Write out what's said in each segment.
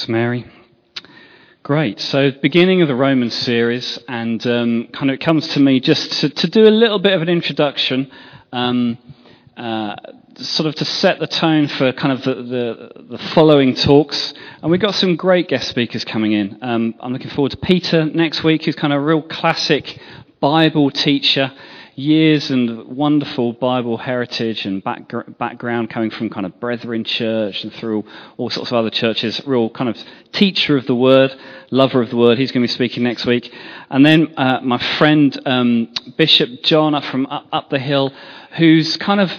Thanks, Mary. Great. So, beginning of the Roman series, and um, kind of it comes to me just to, to, do a little bit of an introduction, um, uh, sort of to set the tone for kind of the, the, the, following talks. And we've got some great guest speakers coming in. Um, I'm looking forward to Peter next week, who's kind of a real classic Bible teacher years and wonderful Bible heritage and back, background coming from kind of Brethren Church and through all sorts of other churches. Real kind of teacher of the Word, lover of the Word. He's going to be speaking next week. And then uh, my friend um, Bishop John up from up, up the hill, whose kind of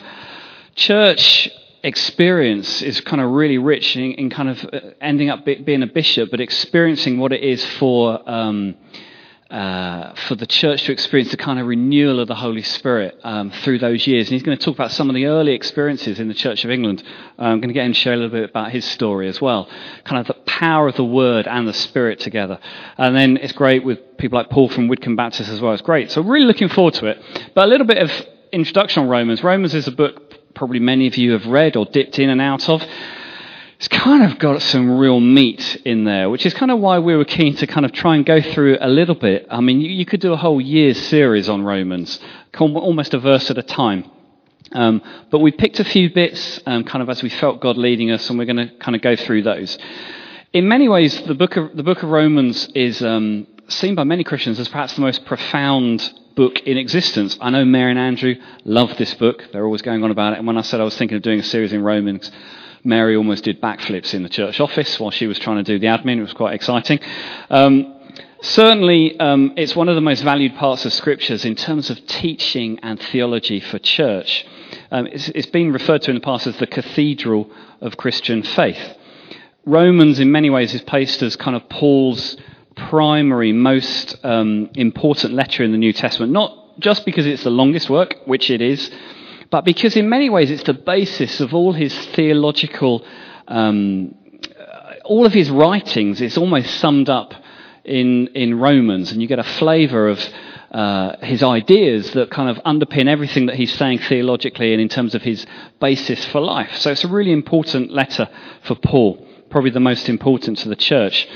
church experience is kind of really rich in, in kind of uh, ending up being a bishop, but experiencing what it is for. Um, uh, for the church to experience the kind of renewal of the Holy Spirit um, through those years. And he's going to talk about some of the early experiences in the Church of England. Uh, I'm going to get him to share a little bit about his story as well. Kind of the power of the Word and the Spirit together. And then it's great with people like Paul from Widcombe Baptist as well. It's great. So really looking forward to it. But a little bit of introduction on Romans. Romans is a book probably many of you have read or dipped in and out of it's kind of got some real meat in there, which is kind of why we were keen to kind of try and go through a little bit. I mean, you, you could do a whole year's series on Romans, almost a verse at a time. Um, but we picked a few bits, um, kind of as we felt God leading us, and we're going to kind of go through those. In many ways, the book of, the book of Romans is um, seen by many Christians as perhaps the most profound book in existence. I know Mary and Andrew love this book. They're always going on about it. And when I said I was thinking of doing a series in Romans, Mary almost did backflips in the church office while she was trying to do the admin. It was quite exciting. Um, certainly, um, it's one of the most valued parts of scriptures in terms of teaching and theology for church. Um, it's, it's been referred to in the past as the cathedral of Christian faith. Romans, in many ways, is placed as kind of Paul's primary, most um, important letter in the New Testament, not just because it's the longest work, which it is, but because in many ways it's the basis of all his theological, um, all of his writings, it's almost summed up in, in Romans, and you get a flavour of uh, his ideas that kind of underpin everything that he's saying theologically and in terms of his basis for life. So it's a really important letter for Paul, probably the most important to the church.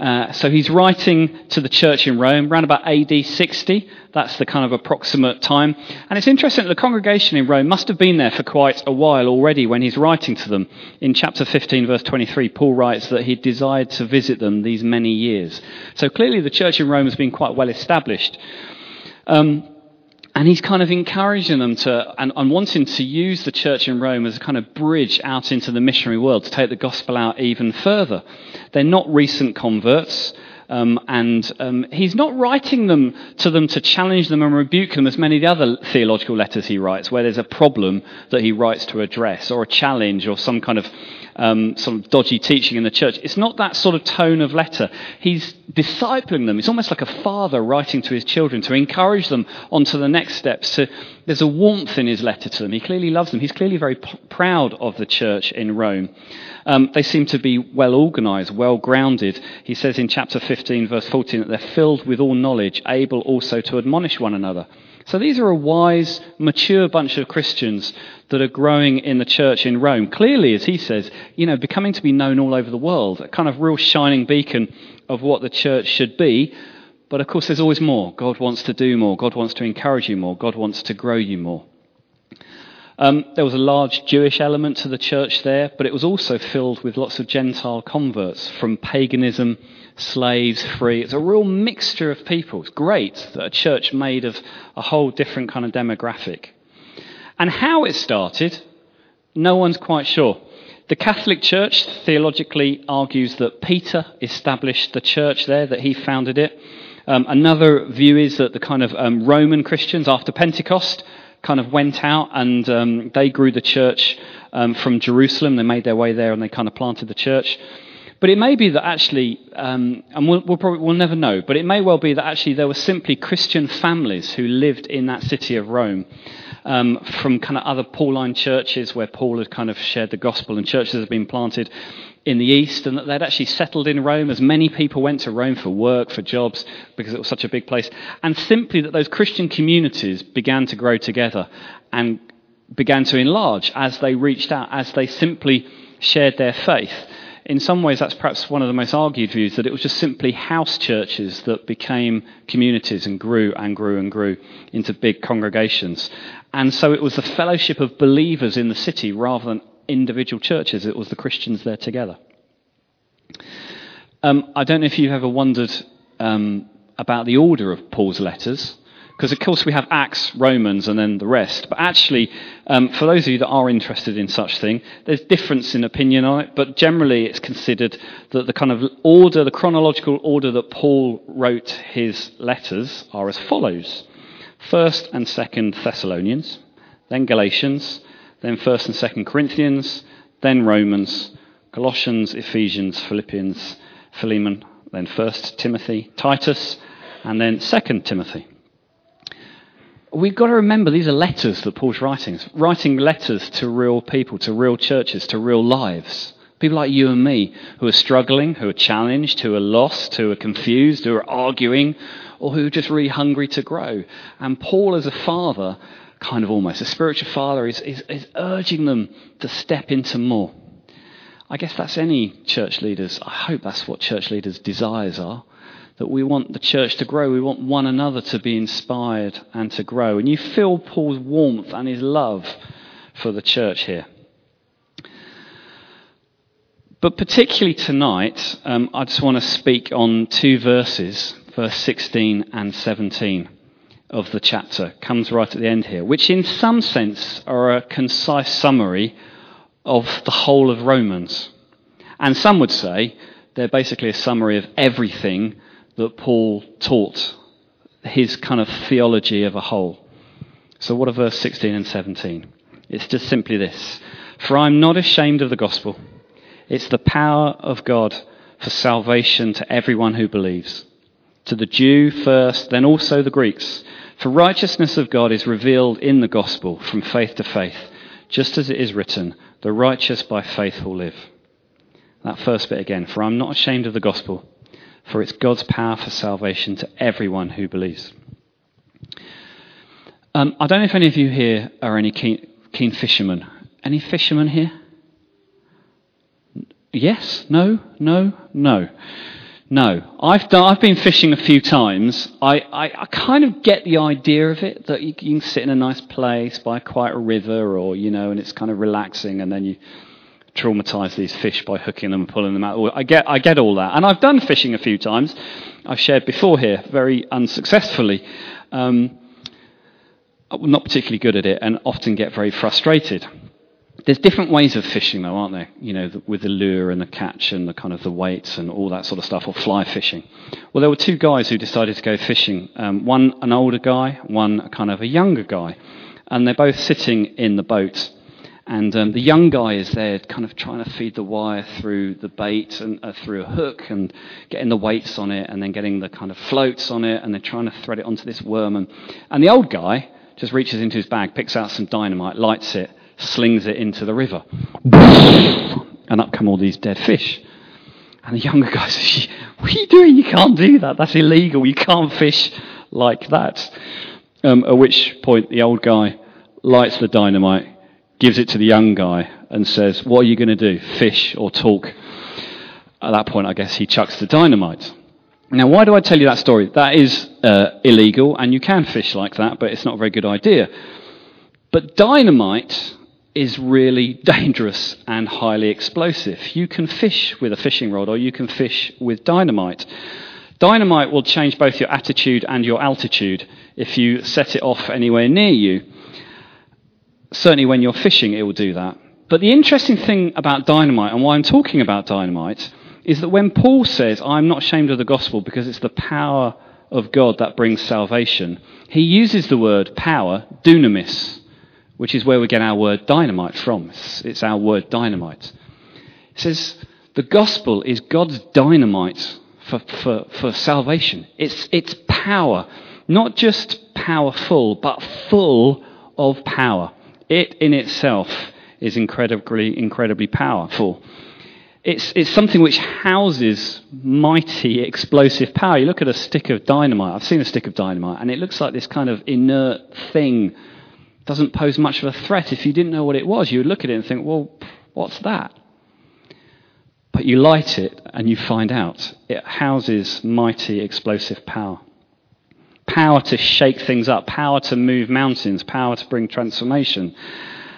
Uh, so he's writing to the church in Rome around about AD 60. That's the kind of approximate time. And it's interesting that the congregation in Rome must have been there for quite a while already when he's writing to them. In chapter 15, verse 23, Paul writes that he desired to visit them these many years. So clearly the church in Rome has been quite well established. Um, and he's kind of encouraging them to, and, and, wanting to use the church in Rome as a kind of bridge out into the missionary world to take the gospel out even further. They're not recent converts. Um, and um, he's not writing them to them to challenge them and rebuke them as many of the other theological letters he writes, where there's a problem that he writes to address, or a challenge, or some kind of um, sort of dodgy teaching in the church. It's not that sort of tone of letter. He's discipling them. It's almost like a father writing to his children to encourage them onto the next steps. To, there's a warmth in his letter to them. He clearly loves them. He's clearly very p- proud of the church in Rome. Um, they seem to be well organized, well grounded. He says in chapter 15, verse 14, that they're filled with all knowledge, able also to admonish one another. So these are a wise, mature bunch of Christians that are growing in the church in Rome. Clearly, as he says, you know, becoming to be known all over the world, a kind of real shining beacon of what the church should be. But of course, there's always more. God wants to do more. God wants to encourage you more. God wants to grow you more. Um, there was a large Jewish element to the church there, but it was also filled with lots of Gentile converts from paganism, slaves, free. It's a real mixture of people. It's great that a church made of a whole different kind of demographic. And how it started, no one's quite sure. The Catholic Church theologically argues that Peter established the church there, that he founded it. Um, another view is that the kind of um, Roman Christians after Pentecost kind of went out and um, they grew the church um, from Jerusalem. They made their way there and they kind of planted the church. But it may be that actually, um, and we'll, we'll, probably, we'll never know, but it may well be that actually there were simply Christian families who lived in that city of Rome. Um, from kind of other Pauline churches where Paul had kind of shared the gospel and churches had been planted in the east and that they'd actually settled in Rome as many people went to Rome for work, for jobs, because it was such a big place. And simply that those Christian communities began to grow together and began to enlarge as they reached out, as they simply shared their faith in some ways, that's perhaps one of the most argued views that it was just simply house churches that became communities and grew and grew and grew into big congregations. And so it was the fellowship of believers in the city rather than individual churches, it was the Christians there together. Um, I don't know if you've ever wondered um, about the order of Paul's letters. Because, of course, we have Acts, Romans, and then the rest. But actually, um, for those of you that are interested in such thing, there's difference in opinion on it. But generally, it's considered that the kind of order, the chronological order that Paul wrote his letters are as follows First and Second Thessalonians, then Galatians, then First and Second Corinthians, then Romans, Colossians, Ephesians, Philippians, Philemon, then First Timothy, Titus, and then Second Timothy we've got to remember these are letters that Paul's writing. Writing letters to real people, to real churches, to real lives. People like you and me who are struggling, who are challenged, who are lost, who are confused, who are arguing, or who are just really hungry to grow. And Paul, as a father, kind of almost, a spiritual father, is, is, is urging them to step into more. I guess that's any church leaders. I hope that's what church leaders' desires are that we want the church to grow. We want one another to be inspired and to grow. And you feel Paul's warmth and his love for the church here. But particularly tonight, um, I just want to speak on two verses, verse 16 and 17 of the chapter. Comes right at the end here, which in some sense are a concise summary of the whole of Romans. And some would say they're basically a summary of everything that Paul taught, his kind of theology of a whole. So, what are verse 16 and 17? It's just simply this For I'm not ashamed of the gospel, it's the power of God for salvation to everyone who believes. To the Jew first, then also the Greeks. For righteousness of God is revealed in the gospel from faith to faith, just as it is written, the righteous by faith will live. That first bit again. For I'm not ashamed of the gospel for it's God's power for salvation to everyone who believes. Um, I don't know if any of you here are any keen, keen fishermen. Any fishermen here? Yes? No? No? No? No. I've, done, I've been fishing a few times. I, I, I kind of get the idea of it that you, you, can sit in a nice place by quite a river or, you know, and it's kind of relaxing and then you traumatize these fish by hooking them and pulling them out. I get, I get all that. And I've done fishing a few times. I've shared before here, very unsuccessfully. Um, I'm not particularly good at it and often get very frustrated. There's different ways of fishing, though, aren't there? You know, with the lure and the catch and the kind of the weights and all that sort of stuff, or fly fishing. Well, there were two guys who decided to go fishing. Um, one an older guy, one kind of a younger guy, and they're both sitting in the boat and um, the young guy is there, kind of trying to feed the wire through the bait and uh, through a hook and getting the weights on it and then getting the kind of floats on it and they're trying to thread it onto this worm. And, and the old guy just reaches into his bag, picks out some dynamite, lights it, slings it into the river. And up come all these dead fish. And the younger guy says, What are you doing? You can't do that. That's illegal. You can't fish like that. Um, at which point the old guy lights the dynamite gives it to the young guy and says, What are you going to do? Fish or talk? At that point, I guess he chucks the dynamite. Now, why do I tell you that story? That is uh, illegal, and you can fish like that, but it's not a very good idea. But dynamite is really dangerous and highly explosive. You can fish with a fishing rod, or you can fish with dynamite. Dynamite will change both your attitude and your altitude if you set it off anywhere near you. Certainly, when you're fishing, it will do that. But the interesting thing about dynamite, and why I'm talking about dynamite, is that when Paul says, I'm not ashamed of the gospel because it's the power of God that brings salvation, he uses the word power, dunamis, which is where we get our word dynamite from. It's, our word dynamite. It says, the gospel is God's dynamite for, for, for salvation. It's, it's power, not just powerful, but full of power. It in itself is incredibly, incredibly powerful. It's, it's something which houses mighty explosive power. You look at a stick of dynamite. I've seen a stick of dynamite, and it looks like this kind of inert thing. Doesn't pose much of a threat. If you didn't know what it was, you would look at it and think, well, what's that? But you light it and you find out it houses mighty explosive power. Power to shake things up, power to move mountains, power to bring transformation.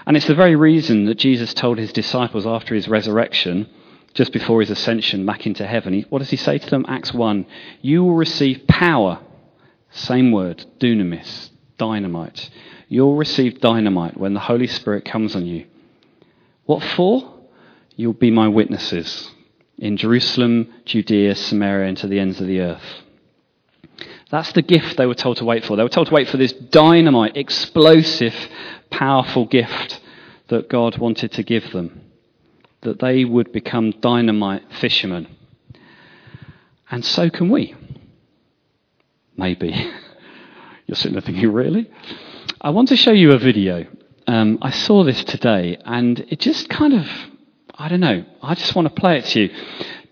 And it's the very reason that Jesus told his disciples after his resurrection, just before his ascension back into heaven, he, what does he say to them? Acts 1 You will receive power. Same word, dunamis, dynamite. You'll receive dynamite when the Holy Spirit comes on you. What for? You'll be my witnesses in Jerusalem, Judea, Samaria, and to the ends of the earth. That's the gift they were told to wait for. They were told to wait for this dynamite, explosive, powerful gift that God wanted to give them. That they would become dynamite fishermen. And so can we. Maybe. You're sitting there thinking, really? I want to show you a video. Um, I saw this today, and it just kind of I don't know. I just want to play it to you.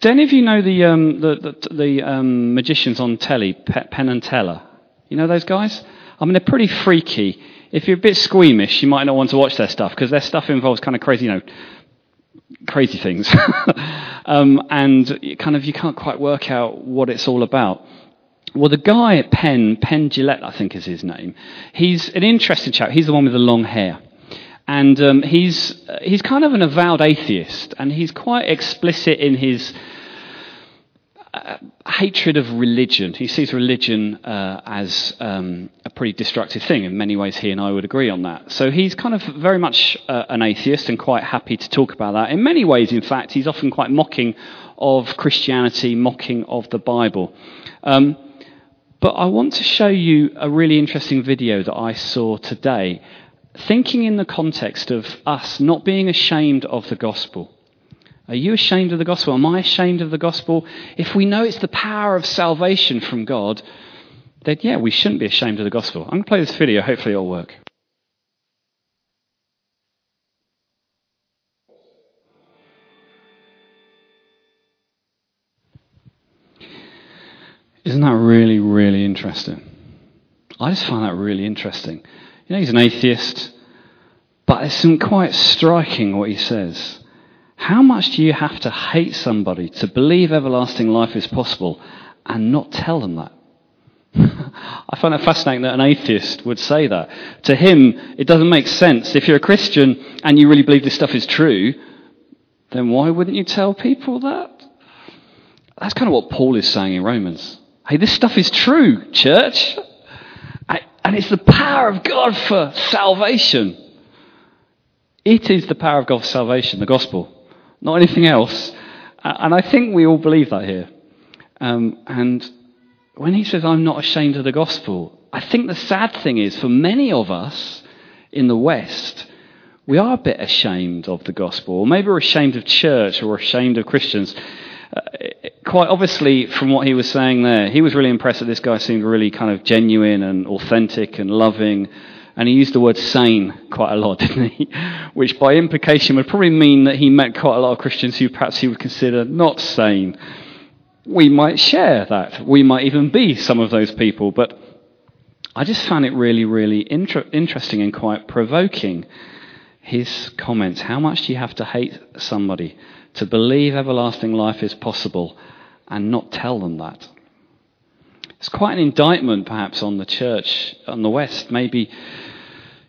Do any of you know the um, the, the, the um, magicians on telly, Penn and Teller? You know those guys? I mean, they're pretty freaky. If you're a bit squeamish, you might not want to watch their stuff because their stuff involves kind of crazy, you know, crazy things, um, and kind of you can't quite work out what it's all about. Well, the guy at Penn, Penn Jillette, I think is his name. He's an interesting chap. He's the one with the long hair. And um, he's, he's kind of an avowed atheist, and he's quite explicit in his uh, hatred of religion. He sees religion uh, as um, a pretty destructive thing. In many ways, he and I would agree on that. So he's kind of very much uh, an atheist and quite happy to talk about that. In many ways, in fact, he's often quite mocking of Christianity, mocking of the Bible. Um, but I want to show you a really interesting video that I saw today thinking in the context of us not being ashamed of the gospel. Are you ashamed of the gospel? Am I ashamed of the gospel? If we know it's the power of salvation from God, then yeah, we shouldn't be ashamed of the gospel. I'm going to play this video. Hopefully, it'll work. Isn't that really, really interesting? I just find that really interesting. You know, he's an atheist, but it's quite striking what he says. How much do you have to hate somebody to believe everlasting life is possible and not tell them that? I find it fascinating that an atheist would say that. To him, it doesn't make sense. If you're a Christian and you really believe this stuff is true, then why wouldn't you tell people that? That's kind of what Paul is saying in Romans. Hey, this stuff is true, church. And it's the power of God for salvation. It is the power of God for salvation, the gospel, not anything else. And I think we all believe that here. Um, and when he says, I'm not ashamed of the gospel, I think the sad thing is, for many of us in the West, we are a bit ashamed of the gospel, or maybe we're ashamed of church or ashamed of Christians uh, quite obviously, from what he was saying there, he was really impressed that this guy seemed really kind of genuine and authentic and loving. And he used the word sane quite a lot, didn't he? Which, by implication, would probably mean that he met quite a lot of Christians who perhaps he would consider not sane. We might share that. We might even be some of those people. But I just found it really, really inter- interesting and quite provoking. His comments. How much do you have to hate somebody to believe everlasting life is possible and not tell them that. It's quite an indictment, perhaps, on the church, on the West. Maybe,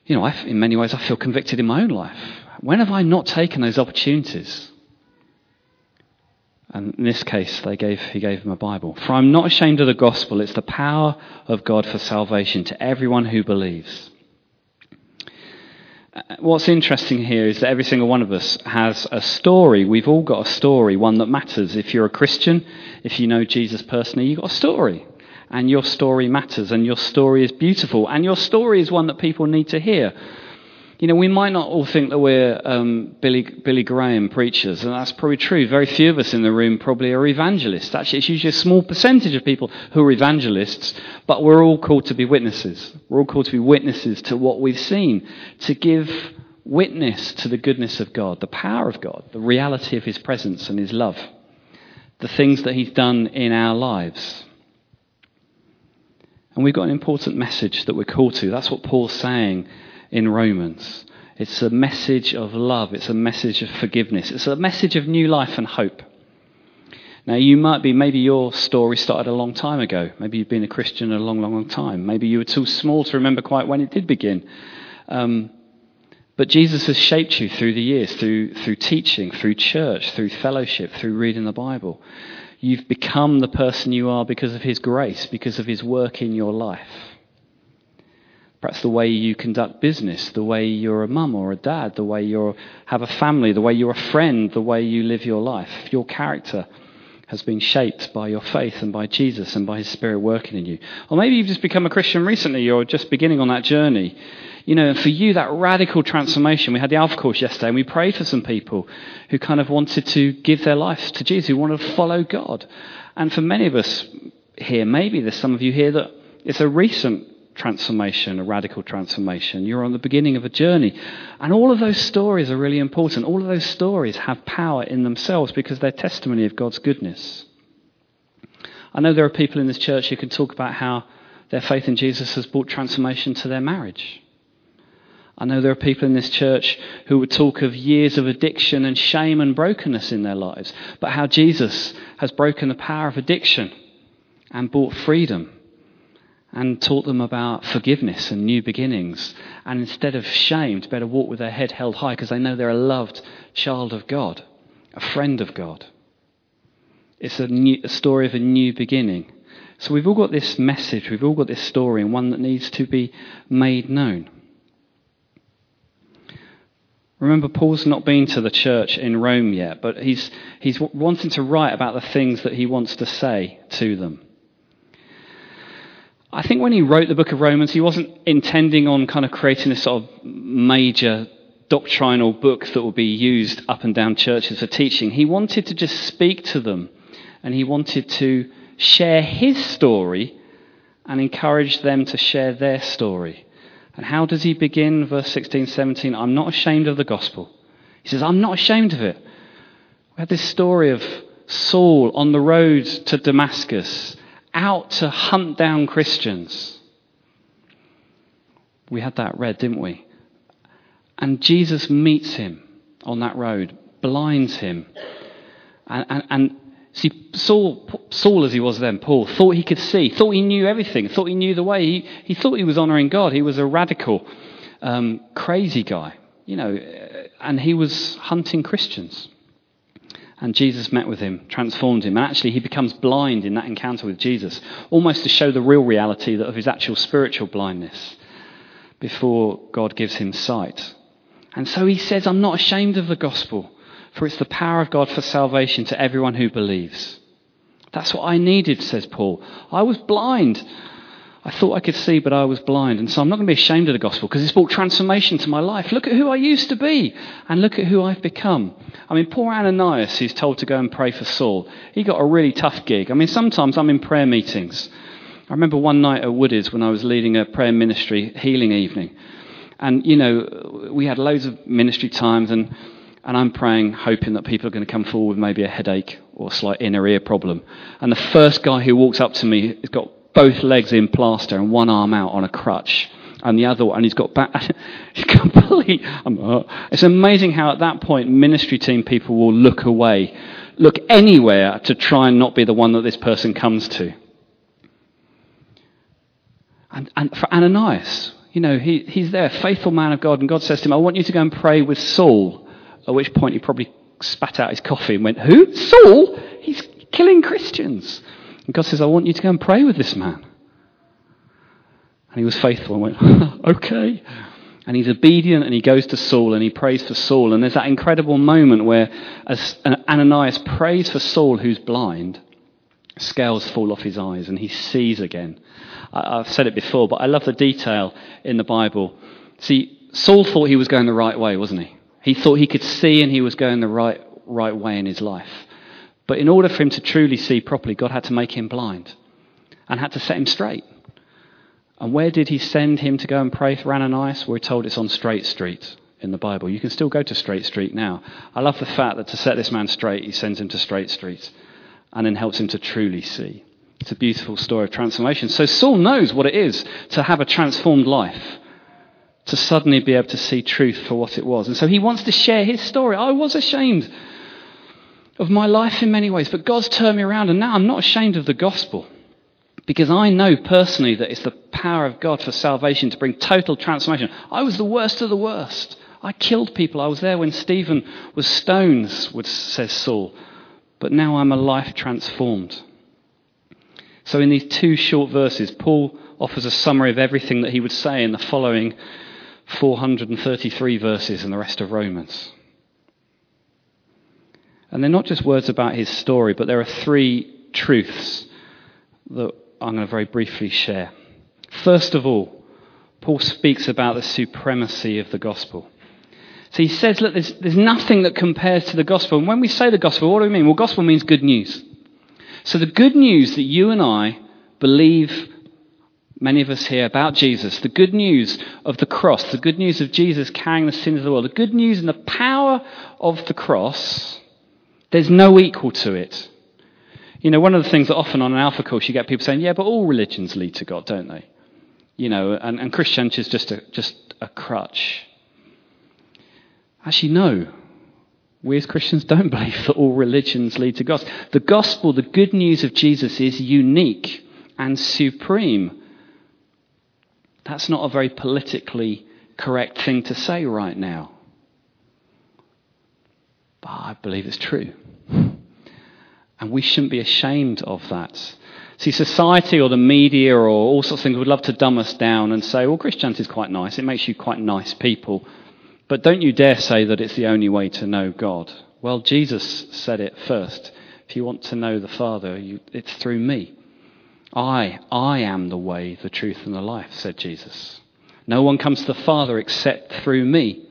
you know, I, in many ways, I feel convicted in my own life. When have I not taken those opportunities? And in this case, they gave, he gave them a Bible. For I'm not ashamed of the gospel. It's the power of God for salvation to everyone who believes. What's interesting here is that every single one of us has a story. We've all got a story, one that matters. If you're a Christian, if you know Jesus personally, you've got a story. And your story matters, and your story is beautiful, and your story is one that people need to hear. You know, we might not all think that we're um, Billy, Billy Graham preachers, and that's probably true. Very few of us in the room probably are evangelists. Actually, it's usually a small percentage of people who are evangelists, but we're all called to be witnesses. We're all called to be witnesses to what we've seen, to give witness to the goodness of God, the power of God, the reality of His presence and His love, the things that He's done in our lives. And we've got an important message that we're called to. That's what Paul's saying in Romans. It's a message of love, it's a message of forgiveness, it's a message of new life and hope. Now, you might be, maybe your story started a long time ago. Maybe you've been a Christian a long, long, long time. Maybe you were too small to remember quite when it did begin. Um, but Jesus has shaped you through the years, through, through teaching, through church, through fellowship, through reading the Bible. You've become the person you are because of His grace, because of His work in your life. Perhaps the way you conduct business, the way you're a mum or a dad, the way you have a family, the way you're a friend, the way you live your life. Your character has been shaped by your faith and by Jesus and by His Spirit working in you. Or maybe you've just become a Christian recently, you're just beginning on that journey. You know, for you, that radical transformation. We had the Alpha course yesterday, and we prayed for some people who kind of wanted to give their lives to Jesus, who wanted to follow God. And for many of us here, maybe there's some of you here that it's a recent transformation, a radical transformation. You're on the beginning of a journey. And all of those stories are really important. All of those stories have power in themselves because they're testimony of God's goodness. I know there are people in this church who can talk about how their faith in Jesus has brought transformation to their marriage. I know there are people in this church who would talk of years of addiction and shame and brokenness in their lives, but how Jesus has broken the power of addiction and brought freedom and taught them about forgiveness and new beginnings. And instead of shame, to better walk with their head held high because they know they're a loved child of God, a friend of God. It's a, new, a story of a new beginning. So we've all got this message, we've all got this story, and one that needs to be made known. Remember, Paul's not been to the church in Rome yet, but he's, he's wanting to write about the things that he wants to say to them. I think when he wrote the book of Romans, he wasn't intending on kind of creating this sort of major doctrinal book that will be used up and down churches for teaching. He wanted to just speak to them and he wanted to share his story and encourage them to share their story. And how does he begin? Verse 16, 17. I'm not ashamed of the gospel. He says, I'm not ashamed of it. We had this story of Saul on the road to Damascus out to hunt down Christians. We had that read, didn't we? And Jesus meets him on that road, blinds him. And, and, and see, Saul, Saul, as he was then, Paul, thought he could see, thought he knew everything, thought he knew the way. He, he thought he was honoring God. He was a radical, um, crazy guy, you know, and he was hunting Christians. And Jesus met with him, transformed him. And actually, he becomes blind in that encounter with Jesus, almost to show the real reality of his actual spiritual blindness before God gives him sight. And so he says, I'm not ashamed of the gospel, for it's the power of God for salvation to everyone who believes. That's what I needed, says Paul. I was blind. I thought I could see, but I was blind. And so I'm not going to be ashamed of the gospel because it's brought transformation to my life. Look at who I used to be and look at who I've become. I mean, poor Ananias, who's told to go and pray for Saul, he got a really tough gig. I mean, sometimes I'm in prayer meetings. I remember one night at Woodie's when I was leading a prayer ministry healing evening. And, you know, we had loads of ministry times and, and I'm praying, hoping that people are going to come forward with maybe a headache or a slight inner ear problem. And the first guy who walks up to me has got both legs in plaster and one arm out on a crutch and the other one, and he's got back. Uh, it's amazing how at that point ministry team people will look away, look anywhere to try and not be the one that this person comes to. And, and for Ananias, you know, he, he's there, faithful man of God, and God says to him, I want you to go and pray with Saul. At which point he probably spat out his coffee and went, Who? Saul? He's killing Christians. And God says, I want you to go and pray with this man. And he was faithful and went, okay. And he's obedient and he goes to Saul and he prays for Saul. And there's that incredible moment where as Ananias prays for Saul, who's blind, scales fall off his eyes and he sees again. I've said it before, but I love the detail in the Bible. See, Saul thought he was going the right way, wasn't he? He thought he could see and he was going the right, right way in his life. But in order for him to truly see properly, God had to make him blind and had to set him straight. And where did he send him to go and pray for Ananias? We're told it's on Straight Street in the Bible. You can still go to Straight Street now. I love the fact that to set this man straight, he sends him to Straight Street and then helps him to truly see. It's a beautiful story of transformation. So Saul knows what it is to have a transformed life, to suddenly be able to see truth for what it was. And so he wants to share his story. I was ashamed of my life in many ways, but God's turned me around, and now I'm not ashamed of the gospel. Because I know personally that it's the power of God for salvation to bring total transformation. I was the worst of the worst. I killed people. I was there when Stephen was stoned, says Saul. But now I'm a life transformed. So, in these two short verses, Paul offers a summary of everything that he would say in the following 433 verses in the rest of Romans. And they're not just words about his story, but there are three truths that I'm going to very briefly share. First of all, Paul speaks about the supremacy of the gospel. So he says, look, there's, there's nothing that compares to the gospel. And when we say the gospel, what do we mean? Well, gospel means good news. So the good news that you and I believe, many of us here, about Jesus, the good news of the cross, the good news of Jesus carrying the sins of the world, the good news and the power of the cross, there's no equal to it. You know, one of the things that often on an alpha course you get people saying, yeah, but all religions lead to God, don't they? You know, and, and Christianity is just a, just a crutch. Actually, no. We as Christians don't believe that all religions lead to God. The gospel, the good news of Jesus, is unique and supreme. That's not a very politically correct thing to say right now. But I believe it's true. And we shouldn't be ashamed of that. See, society or the media or all sorts of things would love to dumb us down and say, well, Christianity is quite nice. It makes you quite nice people. But don't you dare say that it's the only way to know God. Well, Jesus said it first. If you want to know the Father, you, it's through me. I, I am the way, the truth, and the life, said Jesus. No one comes to the Father except through me.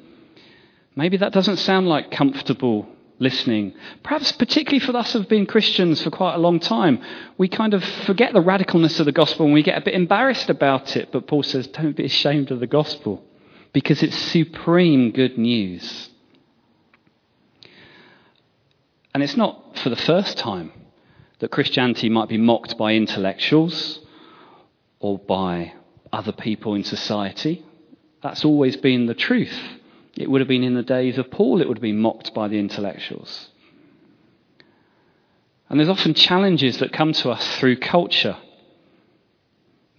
Maybe that doesn't sound like comfortable listening. Perhaps, particularly for us who have been Christians for quite a long time, we kind of forget the radicalness of the gospel and we get a bit embarrassed about it. But Paul says, don't be ashamed of the gospel because it's supreme good news. And it's not for the first time that Christianity might be mocked by intellectuals or by other people in society. That's always been the truth. It would have been in the days of Paul, it would have been mocked by the intellectuals. And there's often challenges that come to us through culture,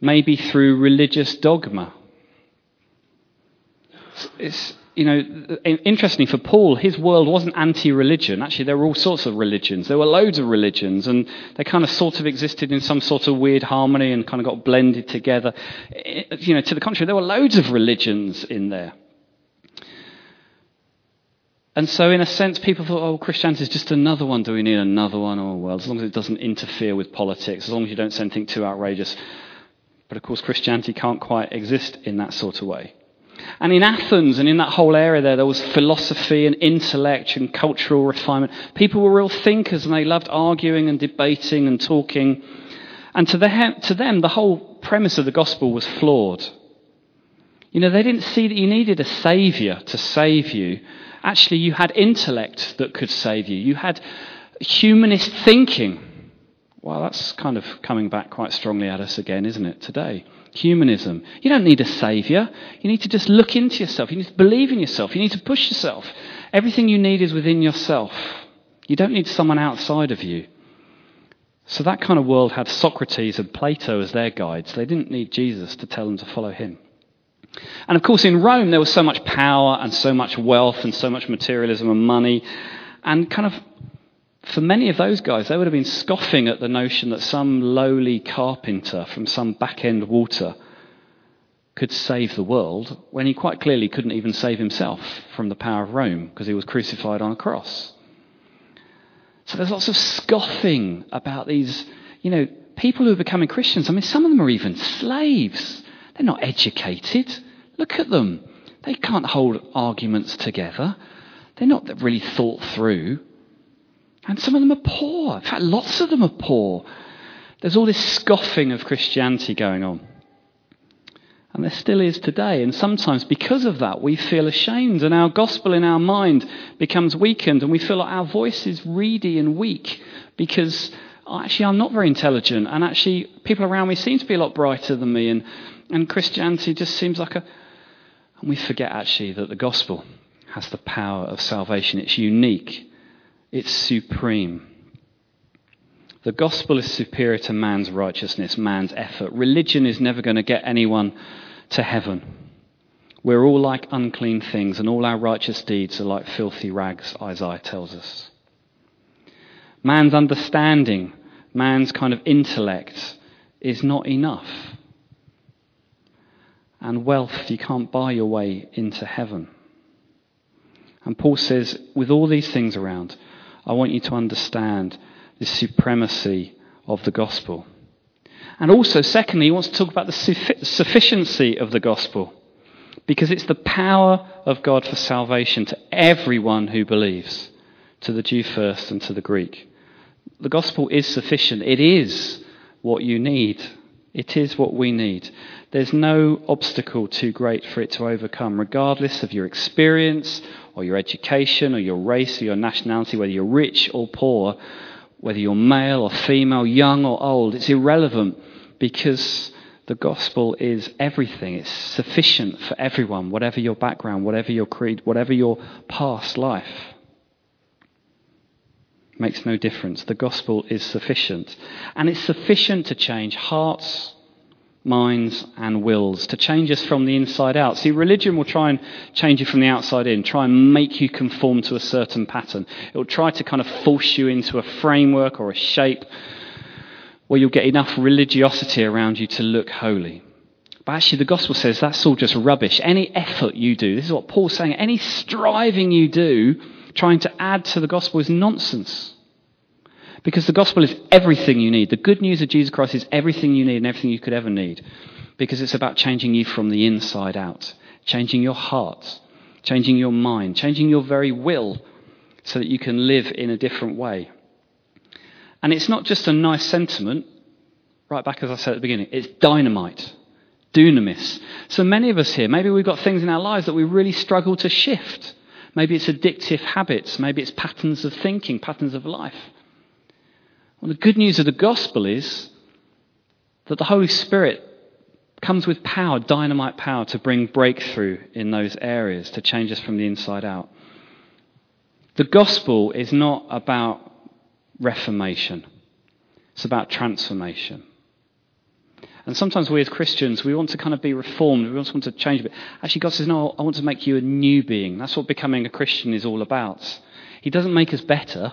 maybe through religious dogma it's, you know, interestingly for Paul, his world wasn't anti religion. Actually, there were all sorts of religions. There were loads of religions, and they kind of sort of existed in some sort of weird harmony and kind of got blended together. You know, to the contrary, there were loads of religions in there. And so, in a sense, people thought, oh, Christianity is just another one. Do we need another one? Oh, well, as long as it doesn't interfere with politics, as long as you don't say anything too outrageous. But of course, Christianity can't quite exist in that sort of way. And in Athens and in that whole area there, there was philosophy and intellect and cultural refinement. People were real thinkers and they loved arguing and debating and talking. And to, the, to them, the whole premise of the gospel was flawed. You know, they didn't see that you needed a savior to save you. Actually, you had intellect that could save you. You had humanist thinking. Well, that's kind of coming back quite strongly at us again, isn't it, today? humanism. You don't need a savior. You need to just look into yourself. You need to believe in yourself. You need to push yourself. Everything you need is within yourself. You don't need someone outside of you. So that kind of world had Socrates and Plato as their guides. They didn't need Jesus to tell them to follow him. And of course, in Rome, there was so much power and so much wealth and so much materialism and money. And kind of for many of those guys, they would have been scoffing at the notion that some lowly carpenter from some back end water could save the world when he quite clearly couldn't even save himself from the power of Rome because he was crucified on a cross. So there's lots of scoffing about these, you know, people who are becoming Christians. I mean, some of them are even slaves. They're not educated. Look at them. They can't hold arguments together. They're not really thought through. And some of them are poor. In fact, lots of them are poor. There's all this scoffing of Christianity going on. And there still is today. And sometimes, because of that, we feel ashamed, and our gospel in our mind becomes weakened, and we feel like our voice is reedy and weak because oh, actually I'm not very intelligent, and actually people around me seem to be a lot brighter than me, and, and Christianity just seems like a. And we forget actually that the gospel has the power of salvation. It's unique, It's supreme. The gospel is superior to man's righteousness, man's effort. Religion is never going to get anyone to heaven. We're all like unclean things, and all our righteous deeds are like filthy rags, Isaiah tells us. Man's understanding, man's kind of intellect is not enough. And wealth, you can't buy your way into heaven. And Paul says, with all these things around, I want you to understand the supremacy of the gospel. And also, secondly, he wants to talk about the sufficiency of the gospel because it's the power of God for salvation to everyone who believes, to the Jew first and to the Greek. The gospel is sufficient. It is what you need. It is what we need. There's no obstacle too great for it to overcome, regardless of your experience or your education or your race or your nationality, whether you're rich or poor, whether you're male or female, young or old. It's irrelevant because the gospel is everything. It's sufficient for everyone, whatever your background, whatever your creed, whatever your past life. Makes no difference. The gospel is sufficient. And it's sufficient to change hearts, minds and wills, to change us from the inside out. See, religion will try and change you from the outside in, try and make you conform to a certain pattern. It will try to kind of force you into a framework or a shape where you'll get enough religiosity around you to look holy. But actually, the gospel says that's all just rubbish. Any effort you do, this is what Paul's saying, any striving you do trying to add to the gospel is nonsense. Because the gospel is everything you need. The good news of Jesus Christ is everything you need and everything you could ever need. Because it's about changing you from the inside out, changing your heart, changing your mind, changing your very will so that you can live in a different way. And it's not just a nice sentiment, right back as I said at the beginning, it's dynamite, dunamis. So many of us here, maybe we've got things in our lives that we really struggle to shift. Maybe it's addictive habits, maybe it's patterns of thinking, patterns of life. Well, the good news of the gospel is that the Holy Spirit comes with power, dynamite power, to bring breakthrough in those areas, to change us from the inside out. The gospel is not about reformation, it's about transformation. And sometimes we as Christians, we want to kind of be reformed. We want to change a bit. Actually, God says, no, I want to make you a new being. That's what becoming a Christian is all about. He doesn't make us better,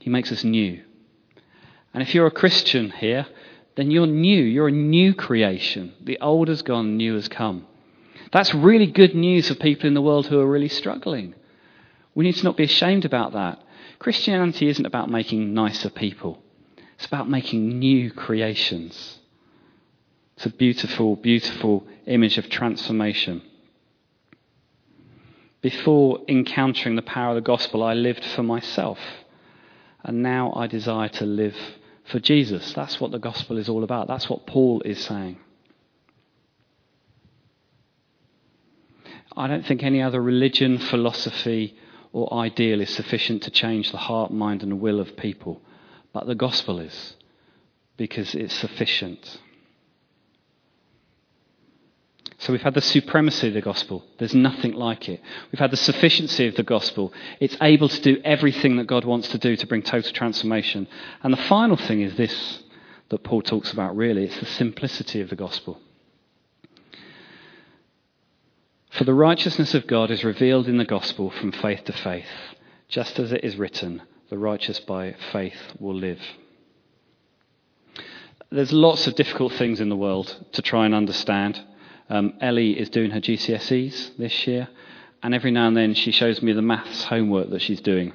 He makes us new. And if you're a Christian here, then you're new. You're a new creation. The old has gone, new has come. That's really good news for people in the world who are really struggling. We need to not be ashamed about that. Christianity isn't about making nicer people, it's about making new creations. It's a beautiful, beautiful image of transformation. Before encountering the power of the gospel, I lived for myself. And now I desire to live for Jesus. That's what the gospel is all about. That's what Paul is saying. I don't think any other religion, philosophy, or ideal is sufficient to change the heart, mind, and will of people. But the gospel is, because it's sufficient. So we've had the supremacy of the gospel. There's nothing like it. We've had the sufficiency of the gospel. It's able to do everything that God wants to do to bring total transformation. And the final thing is this that Paul talks about really it's the simplicity of the gospel. For the righteousness of God is revealed in the gospel from faith to faith, just as it is written, the righteous by faith will live. There's lots of difficult things in the world to try and understand. Um, Ellie is doing her GCSEs this year, and every now and then she shows me the maths homework that she's doing,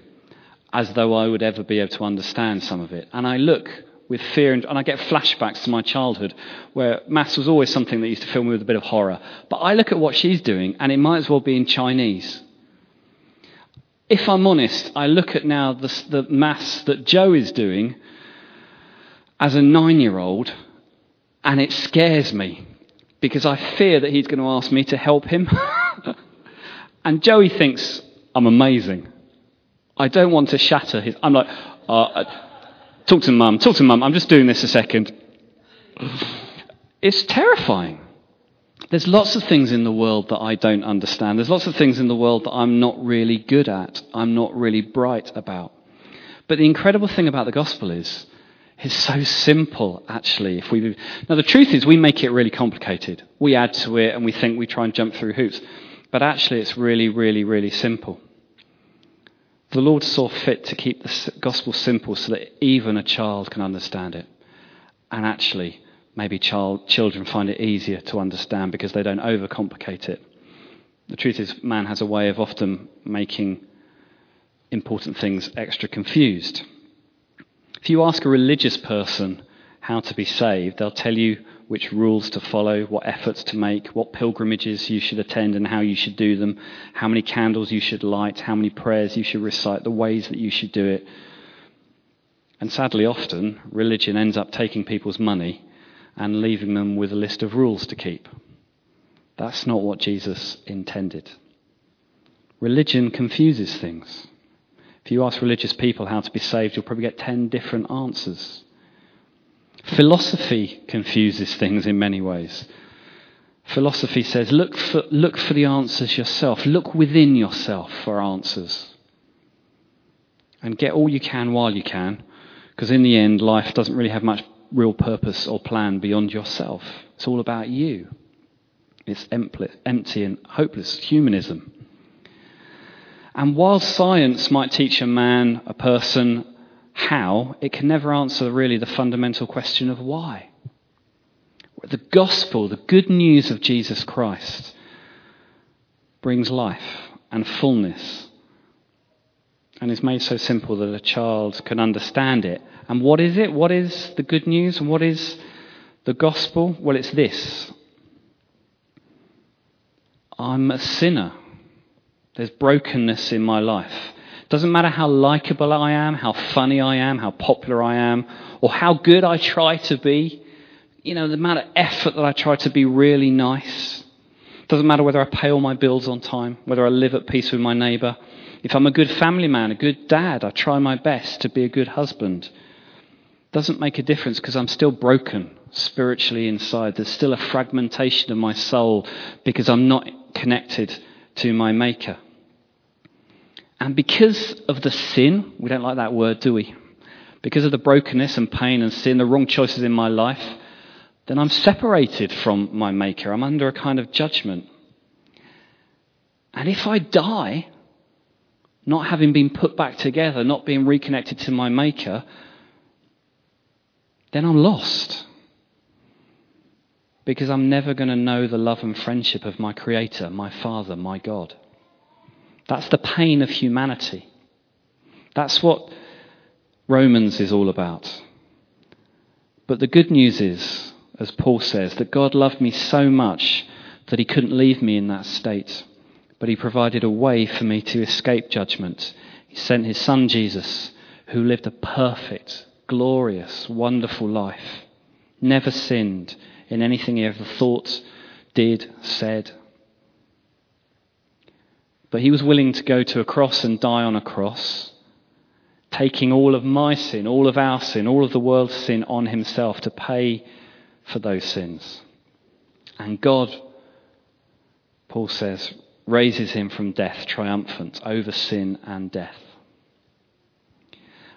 as though I would ever be able to understand some of it. And I look with fear, and, and I get flashbacks to my childhood, where maths was always something that used to fill me with a bit of horror. But I look at what she's doing, and it might as well be in Chinese. If I'm honest, I look at now the, the maths that Joe is doing as a nine year old, and it scares me because I fear that he's going to ask me to help him. and Joey thinks I'm amazing. I don't want to shatter his. I'm like, uh, uh, talk to mum, talk to mum, I'm just doing this a second. It's terrifying. There's lots of things in the world that I don't understand. There's lots of things in the world that I'm not really good at, I'm not really bright about. But the incredible thing about the gospel is it's so simple, actually. If we now the truth is we make it really complicated. We add to it and we think we try and jump through hoops, but actually it's really, really, really simple. The Lord saw fit to keep the gospel simple so that even a child can understand it. And actually, maybe child, children find it easier to understand because they don't overcomplicate it. The truth is, man has a way of often making important things extra confused. If you ask a religious person how to be saved, they'll tell you which rules to follow, what efforts to make, what pilgrimages you should attend and how you should do them, how many candles you should light, how many prayers you should recite, the ways that you should do it. And sadly, often, religion ends up taking people's money and leaving them with a list of rules to keep. That's not what Jesus intended. Religion confuses things. If you ask religious people how to be saved, you'll probably get 10 different answers. Philosophy confuses things in many ways. Philosophy says, look for, look for the answers yourself. Look within yourself for answers. And get all you can while you can, because in the end, life doesn't really have much real purpose or plan beyond yourself. It's all about you. It's empty and hopeless humanism. And while science might teach a man, a person, how, it can never answer really the fundamental question of why. The gospel, the good news of Jesus Christ, brings life and fullness and is made so simple that a child can understand it. And what is it? What is the good news? And what is the gospel? Well, it's this I'm a sinner. There's brokenness in my life. Doesn't matter how likable I am, how funny I am, how popular I am, or how good I try to be. You know, the amount of effort that I try to be really nice. Doesn't matter whether I pay all my bills on time, whether I live at peace with my neighbour. If I'm a good family man, a good dad, I try my best to be a good husband. Doesn't make a difference because I'm still broken spiritually inside. There's still a fragmentation of my soul because I'm not connected to my Maker. And because of the sin, we don't like that word, do we? Because of the brokenness and pain and sin, the wrong choices in my life, then I'm separated from my Maker. I'm under a kind of judgment. And if I die, not having been put back together, not being reconnected to my Maker, then I'm lost. Because I'm never going to know the love and friendship of my Creator, my Father, my God. That's the pain of humanity. That's what Romans is all about. But the good news is, as Paul says, that God loved me so much that he couldn't leave me in that state. But he provided a way for me to escape judgment. He sent his son Jesus, who lived a perfect, glorious, wonderful life, never sinned in anything he ever thought, did, said, but he was willing to go to a cross and die on a cross, taking all of my sin, all of our sin, all of the world's sin on himself to pay for those sins. And God, Paul says, raises him from death triumphant over sin and death.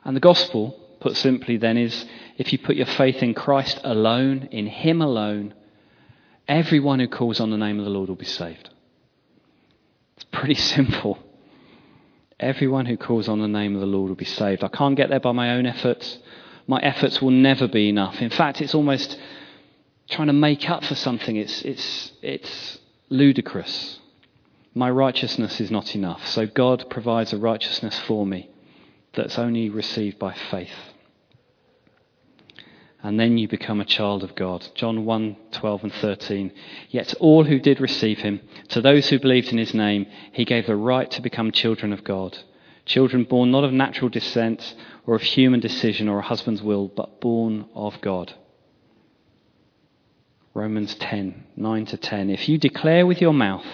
And the gospel, put simply, then, is if you put your faith in Christ alone, in Him alone, everyone who calls on the name of the Lord will be saved. Pretty simple. Everyone who calls on the name of the Lord will be saved. I can't get there by my own efforts. My efforts will never be enough. In fact, it's almost trying to make up for something. It's, it's, it's ludicrous. My righteousness is not enough. So God provides a righteousness for me that's only received by faith and then you become a child of God. John 1 12 and 13. Yet all who did receive him, to those who believed in his name, he gave the right to become children of God. Children born not of natural descent or of human decision or a husband's will, but born of God. Romans 10 9 to 10. If you declare with your mouth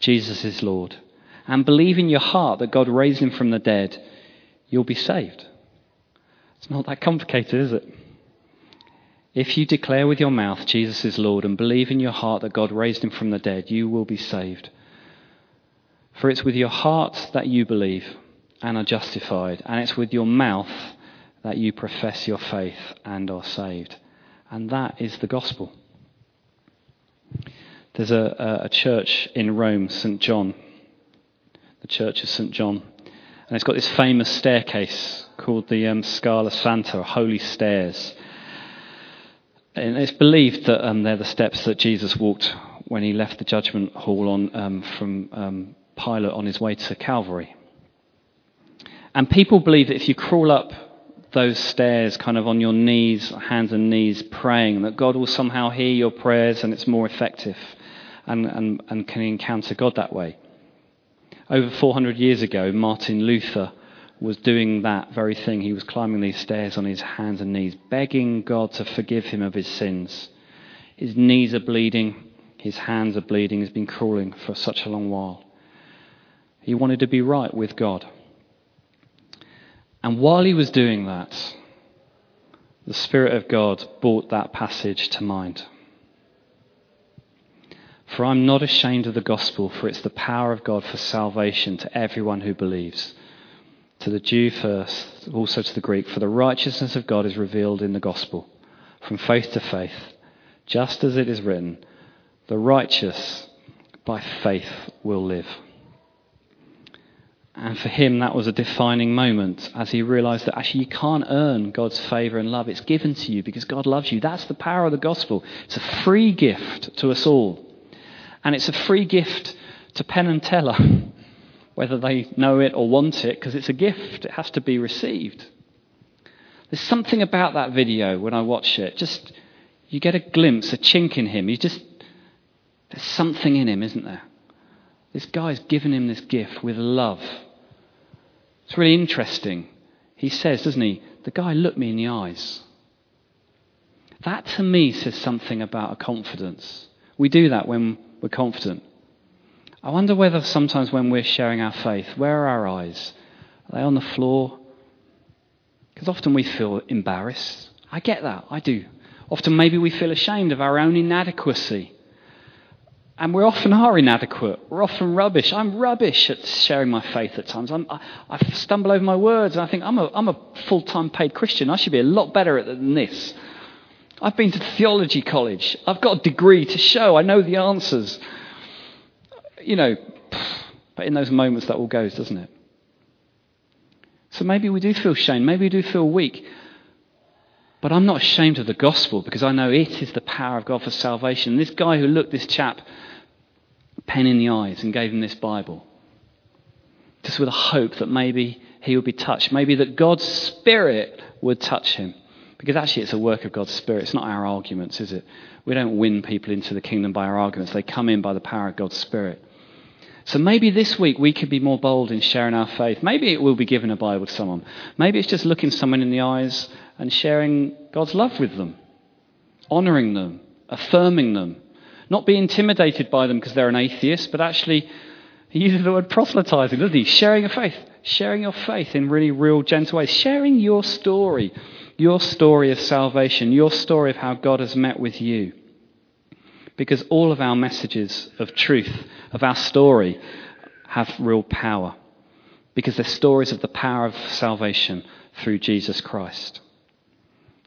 Jesus is Lord and believe in your heart that God raised him from the dead, you'll be saved. It's not that complicated, is it? If you declare with your mouth Jesus is Lord and believe in your heart that God raised him from the dead, you will be saved. For it's with your heart that you believe, and are justified, and it's with your mouth that you profess your faith and are saved. And that is the gospel. There's a, a church in Rome, St. John, the Church of St. John, and it's got this famous staircase called the um, Scala Santa, Holy Stairs. And it's believed that um, they're the steps that Jesus walked when he left the judgment hall on, um, from um, Pilate on his way to Calvary. And people believe that if you crawl up those stairs kind of on your knees, hands and knees, praying, that God will somehow hear your prayers and it's more effective and, and, and can encounter God that way. Over 400 years ago, Martin Luther was doing that very thing. He was climbing these stairs on his hands and knees, begging God to forgive him of his sins. His knees are bleeding, his hands are bleeding, he's been crawling for such a long while. He wanted to be right with God. And while he was doing that, the Spirit of God brought that passage to mind. For I'm not ashamed of the gospel, for it's the power of God for salvation to everyone who believes. To the Jew first, also to the Greek, for the righteousness of God is revealed in the gospel, from faith to faith, just as it is written, the righteous by faith will live. And for him, that was a defining moment as he realized that actually you can't earn God's favor and love. It's given to you because God loves you. That's the power of the gospel. It's a free gift to us all. And it's a free gift to Penn and Teller, whether they know it or want it, because it's a gift. It has to be received. There's something about that video when I watch it. Just, you get a glimpse, a chink in him. You just, there's something in him, isn't there? This guy's given him this gift with love it's really interesting. He says, doesn't he? The guy looked me in the eyes. That to me says something about a confidence. We do that when we're confident. I wonder whether sometimes when we're sharing our faith, where are our eyes? Are they on the floor? Because often we feel embarrassed. I get that, I do. Often maybe we feel ashamed of our own inadequacy. And we often are inadequate. We're often rubbish. I'm rubbish at sharing my faith at times. I, I stumble over my words and I think I'm a, I'm a full time paid Christian. I should be a lot better at than this. I've been to theology college. I've got a degree to show. I know the answers. You know, but in those moments that all goes, doesn't it? So maybe we do feel shame. Maybe we do feel weak. But I'm not ashamed of the gospel because I know it is the power of God for salvation. This guy who looked this chap Penn in the eyes and gave him this Bible. Just with a hope that maybe he would be touched, maybe that God's Spirit would touch him. Because actually, it's a work of God's Spirit. It's not our arguments, is it? We don't win people into the kingdom by our arguments, they come in by the power of God's Spirit. So maybe this week we could be more bold in sharing our faith. Maybe it will be giving a Bible to someone. Maybe it's just looking someone in the eyes and sharing God's love with them, honoring them, affirming them, not be intimidated by them because they're an atheist, but actually, he uses the word proselytizing, doesn't he? Sharing your faith. Sharing your faith in really real, gentle ways. Sharing your story. Your story of salvation. Your story of how God has met with you. Because all of our messages of truth, of our story, have real power. Because they're stories of the power of salvation through Jesus Christ.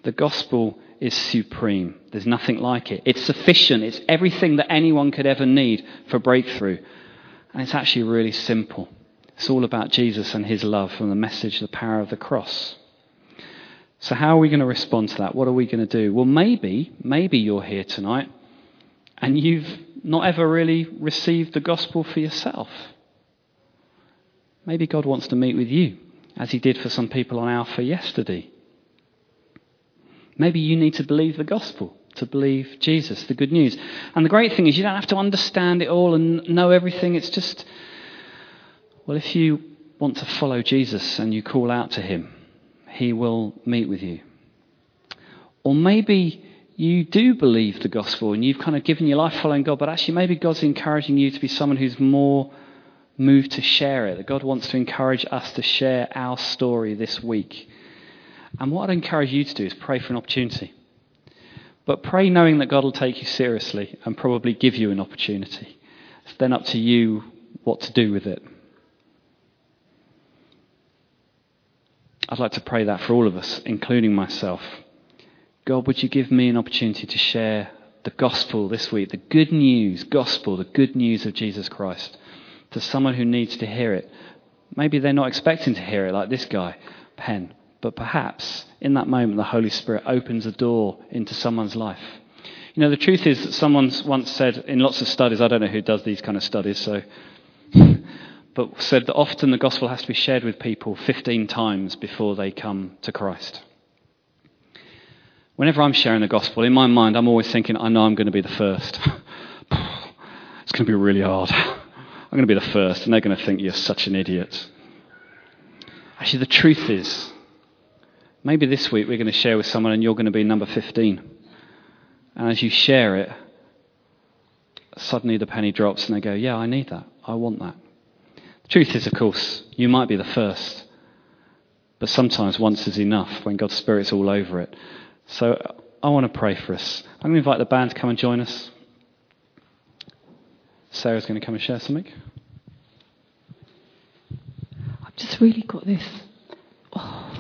The gospel is supreme. There's nothing like it. It's sufficient. It's everything that anyone could ever need for breakthrough. And it's actually really simple. It's all about Jesus and his love and the message, the power of the cross. So, how are we going to respond to that? What are we going to do? Well, maybe, maybe you're here tonight and you've not ever really received the gospel for yourself. Maybe God wants to meet with you, as he did for some people on Alpha yesterday. Maybe you need to believe the gospel, to believe Jesus, the good news. And the great thing is, you don't have to understand it all and know everything. It's just, well, if you want to follow Jesus and you call out to him, he will meet with you. Or maybe you do believe the gospel and you've kind of given your life following God, but actually, maybe God's encouraging you to be someone who's more moved to share it. That God wants to encourage us to share our story this week. And what I'd encourage you to do is pray for an opportunity. But pray knowing that God will take you seriously and probably give you an opportunity. It's then up to you what to do with it. I'd like to pray that for all of us, including myself. God, would you give me an opportunity to share the gospel this week, the good news, gospel, the good news of Jesus Christ, to someone who needs to hear it? Maybe they're not expecting to hear it, like this guy, Penn, but perhaps in that moment the Holy Spirit opens a door into someone's life. You know, the truth is that someone's once said in lots of studies, I don't know who does these kind of studies, so, but said that often the gospel has to be shared with people 15 times before they come to Christ. Whenever I'm sharing the gospel, in my mind, I'm always thinking, I know I'm going to be the first. it's going to be really hard. I'm going to be the first, and they're going to think you're such an idiot. Actually, the truth is, maybe this week we're going to share with someone, and you're going to be number 15. And as you share it, suddenly the penny drops, and they go, Yeah, I need that. I want that. The truth is, of course, you might be the first. But sometimes once is enough when God's Spirit's all over it. So I want to pray for us. I'm going to invite the band to come and join us. Sarah's going to come and share something. I've just really got this. Oh.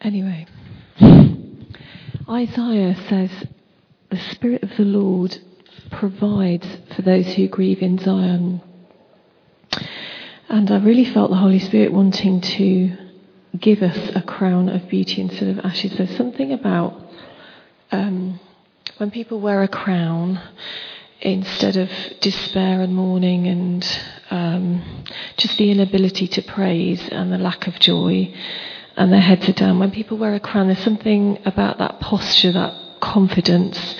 Anyway, Isaiah says, The Spirit of the Lord provides for those who grieve in Zion. And I really felt the Holy Spirit wanting to give us a crown of beauty instead of ashes. There's something about um, when people wear a crown instead of despair and mourning and um, just the inability to praise and the lack of joy and their heads are down. When people wear a crown, there's something about that posture, that confidence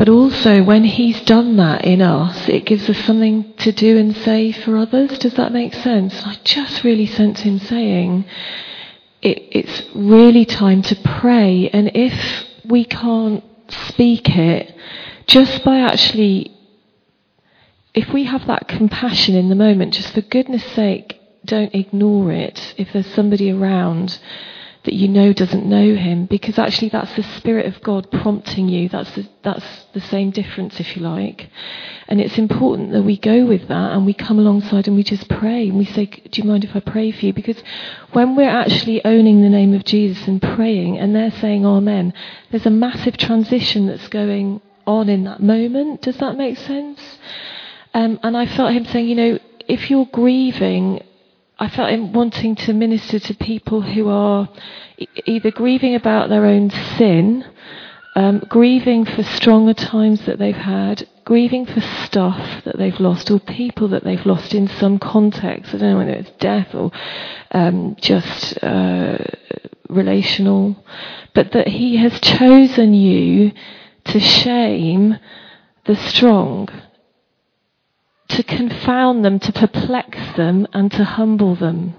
but also, when He's done that in us, it gives us something to do and say for others. Does that make sense? I just really sense Him saying, it, it's really time to pray. And if we can't speak it, just by actually, if we have that compassion in the moment, just for goodness sake, don't ignore it. If there's somebody around, that you know doesn't know him because actually that's the spirit of God prompting you. That's the, that's the same difference if you like. And it's important that we go with that and we come alongside and we just pray and we say do you mind if I pray for you? Because when we're actually owning the name of Jesus and praying and they're saying amen there's a massive transition that's going on in that moment. Does that make sense? Um, and I felt him saying you know if you're grieving I felt him wanting to minister to people who are e- either grieving about their own sin, um, grieving for stronger times that they've had, grieving for stuff that they've lost, or people that they've lost in some context. I don't know whether it's death or um, just uh, relational, but that He has chosen you to shame the strong to confound them, to perplex them, and to humble them.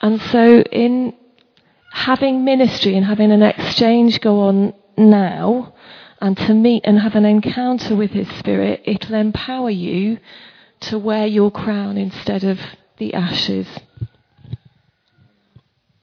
And so, in having ministry and having an exchange go on now, and to meet and have an encounter with His Spirit, it'll empower you to wear your crown instead of the ashes.